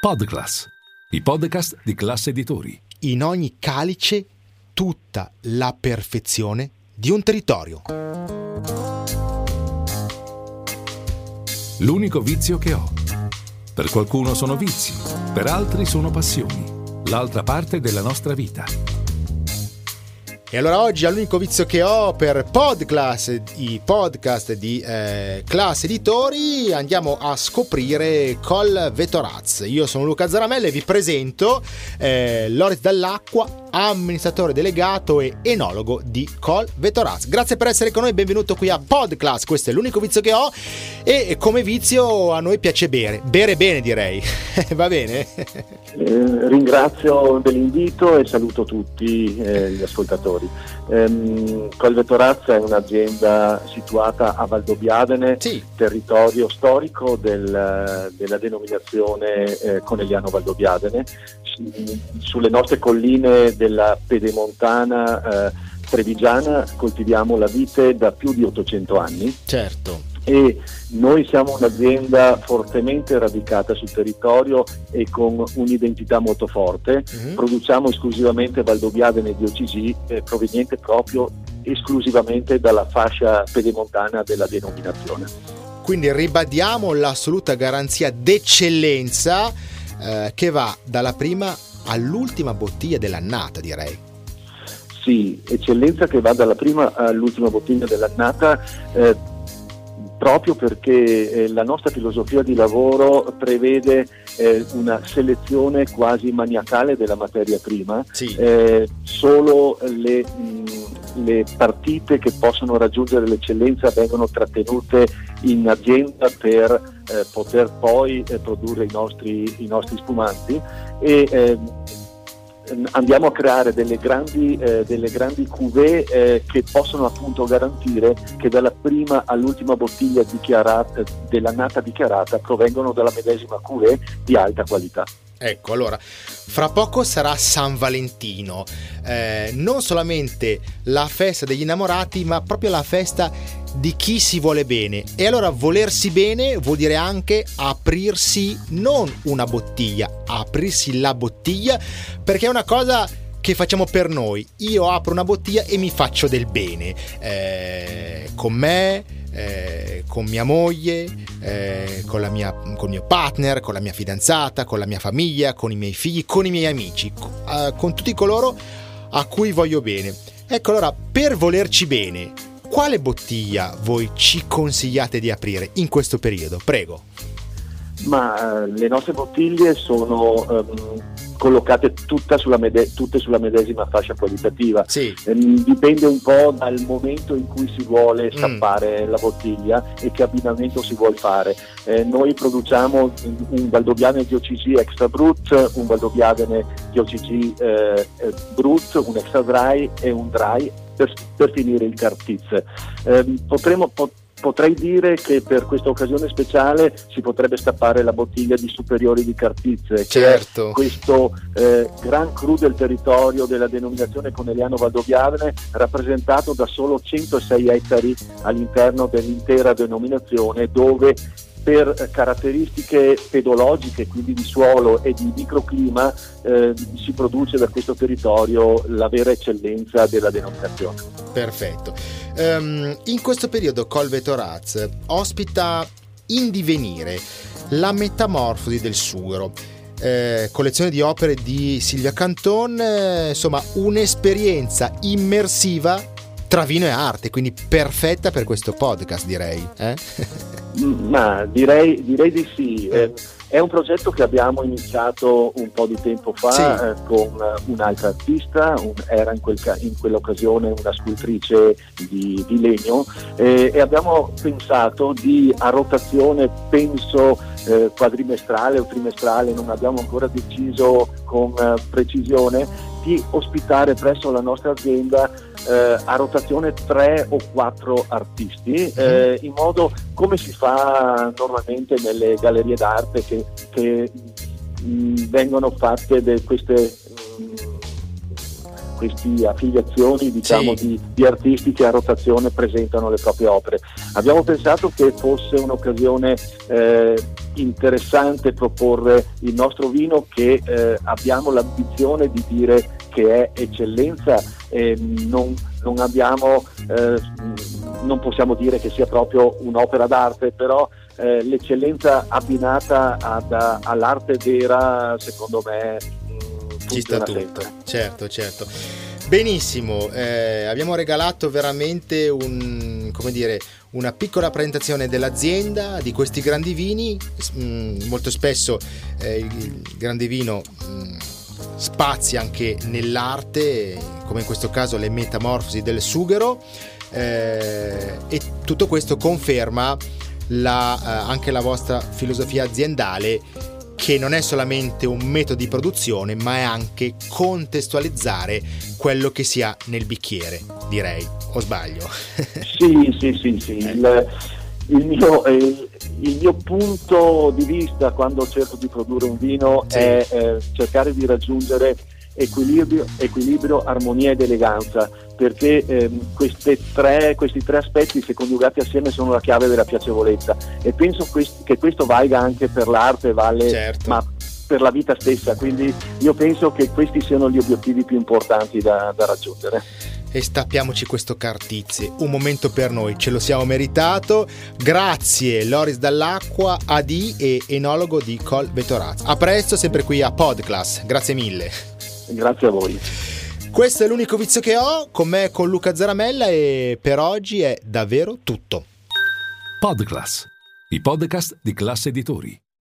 Podclass, i podcast di classe editori. In ogni calice tutta la perfezione di un territorio. L'unico vizio che ho. Per qualcuno sono vizi, per altri sono passioni. L'altra parte della nostra vita. E allora oggi all'unico vizio che ho per Podclass, i podcast di eh, Class Editori, andiamo a scoprire Col Vetoraz. Io sono Luca Zaramella e vi presento eh, Loris Dall'Acqua, amministratore delegato e enologo di Col Vetoraz. Grazie per essere con noi, benvenuto qui a Podclass, questo è l'unico vizio che ho e come vizio a noi piace bere, bere bene direi, va bene? Eh, ringrazio dell'invito e saluto tutti eh, gli ascoltatori. Ehm, Colvetorazza è un'azienda situata a Valdobbiadene, sì. territorio storico del, della denominazione eh, Conegliano Valdobbiadene. Sulle nostre colline della Pedemontana eh, Trevigiana coltiviamo la vite da più di 800 anni. Certo e noi siamo un'azienda fortemente radicata sul territorio e con un'identità molto forte. Mm-hmm. Produciamo esclusivamente Valdobbiadene di OCG eh, proveniente proprio esclusivamente dalla fascia pedemontana della denominazione. Quindi ribadiamo l'assoluta garanzia d'eccellenza eh, che va dalla prima all'ultima bottiglia dell'annata, direi. Sì, eccellenza che va dalla prima all'ultima bottiglia dell'annata. Eh, proprio perché eh, la nostra filosofia di lavoro prevede eh, una selezione quasi maniacale della materia prima, sì. eh, solo le, mh, le, partite che possono raggiungere l'eccellenza vengono trattenute in azienda per eh, poter poi eh, produrre i nostri, i nostri spumanti e ehm, andiamo a creare delle grandi, eh, delle grandi cuvée eh, che possono appunto garantire che dalla prima all'ultima bottiglia dichiarata, dell'annata dichiarata provengono dalla medesima cuvée di alta qualità. Ecco, allora, fra poco sarà San Valentino, eh, non solamente la festa degli innamorati, ma proprio la festa di chi si vuole bene. E allora volersi bene vuol dire anche aprirsi non una bottiglia, aprirsi la bottiglia, perché è una cosa che facciamo per noi. Io apro una bottiglia e mi faccio del bene, eh, con me, eh, con mia moglie, eh, con, mia, con, il mio partner, con la mia fidanzata, con la mia famiglia, con i miei figli, con i miei amici, eh, con tutti coloro a cui voglio bene. Ecco allora, per volerci bene, quale bottiglia voi ci consigliate di aprire in questo periodo? Prego. Ma eh, le nostre bottiglie sono um, collocate sulla mede- tutte sulla medesima fascia qualitativa. Sì. Ehm, dipende un po' dal momento in cui si vuole stappare mm. la bottiglia e che abbinamento si vuole fare. Eh, noi produciamo un Valdobbiadene di OCG extra brut, un Valdobbiadene di OCG eh, eh, brut, un extra dry e un dry per, per finire il cartiz. Eh, potremo, pot- potrei dire che per questa occasione speciale si potrebbe stappare la bottiglia di superiori di Cartizze, certo. questo eh, gran cru del territorio della denominazione Conegliano Valdobbiadene rappresentato da solo 106 ettari all'interno dell'intera denominazione dove per caratteristiche pedologiche, quindi di suolo e di microclima, eh, si produce da questo territorio la vera eccellenza della denominazione. Perfetto. Um, in questo periodo Colvetoraz ospita in divenire la metamorfosi del sughero. Eh, collezione di opere di Silvia Canton, eh, insomma un'esperienza immersiva tra vino e arte, quindi perfetta per questo podcast direi. Eh? Ma direi, direi di sì. Eh, è un progetto che abbiamo iniziato un po' di tempo fa sì. eh, con un'altra artista, un, era in, quel, in, quell'occasione una scultrice di, di legno eh, e abbiamo pensato di a rotazione, penso eh, quadrimestrale o trimestrale, non abbiamo ancora deciso con eh, precisione, di ospitare presso la nostra azienda eh, a rotazione tre o quattro artisti, mhm. eh, in modo come si fa normalmente nelle gallerie d'arte che, che mh, mm, vengono fatte queste mh, mm, queste affiliazioni diciamo, sì. di, di, artisti che a rotazione presentano le proprie opere. Abbiamo pensato che fosse un'occasione eh, interessante proporre il nostro vino che eh, abbiamo l'ambizione di dire che è eccellenza e non, non, abbiamo, eh, non possiamo dire che sia proprio un'opera d'arte, però eh, l'eccellenza abbinata ad, all'arte vera secondo me mm, ci sta tutto, certo, certo. Benissimo, eh, abbiamo regalato veramente un, dire, una piccola presentazione dell'azienda, di questi grandi vini. Mm, molto spesso eh, il grande vino mm, spazia anche nell'arte, come in questo caso le metamorfosi del sughero. Eh, e tutto questo conferma la, eh, anche la vostra filosofia aziendale che non è solamente un metodo di produzione, ma è anche contestualizzare quello che si ha nel bicchiere, direi, o sbaglio? Sì, sì, sì, sì. Il, il, mio, il, il, mio, punto di vista quando cerco di produrre un vino sì. è eh, cercare di raggiungere equilibrio, equilibrio, armonia ed eleganza, perché ehm, tre, questi tre aspetti se coniugati assieme sono la chiave della piacevolezza e penso quest- che questo valga anche per l'arte, vale, certo. ma per la vita stessa, quindi io penso che questi siano gli obiettivi più importanti da, da raggiungere e stappiamoci questo cartizze. Un momento per noi, ce lo siamo meritato. Grazie Loris Dall'Acqua, AD e enologo di Col Vetorazzo. A presto, sempre qui a Podclass. Grazie mille. Grazie a voi. Questo è l'unico vizio che ho, con me con Luca Zaramella e per oggi è davvero tutto. Podclass, i podcast di classe editori.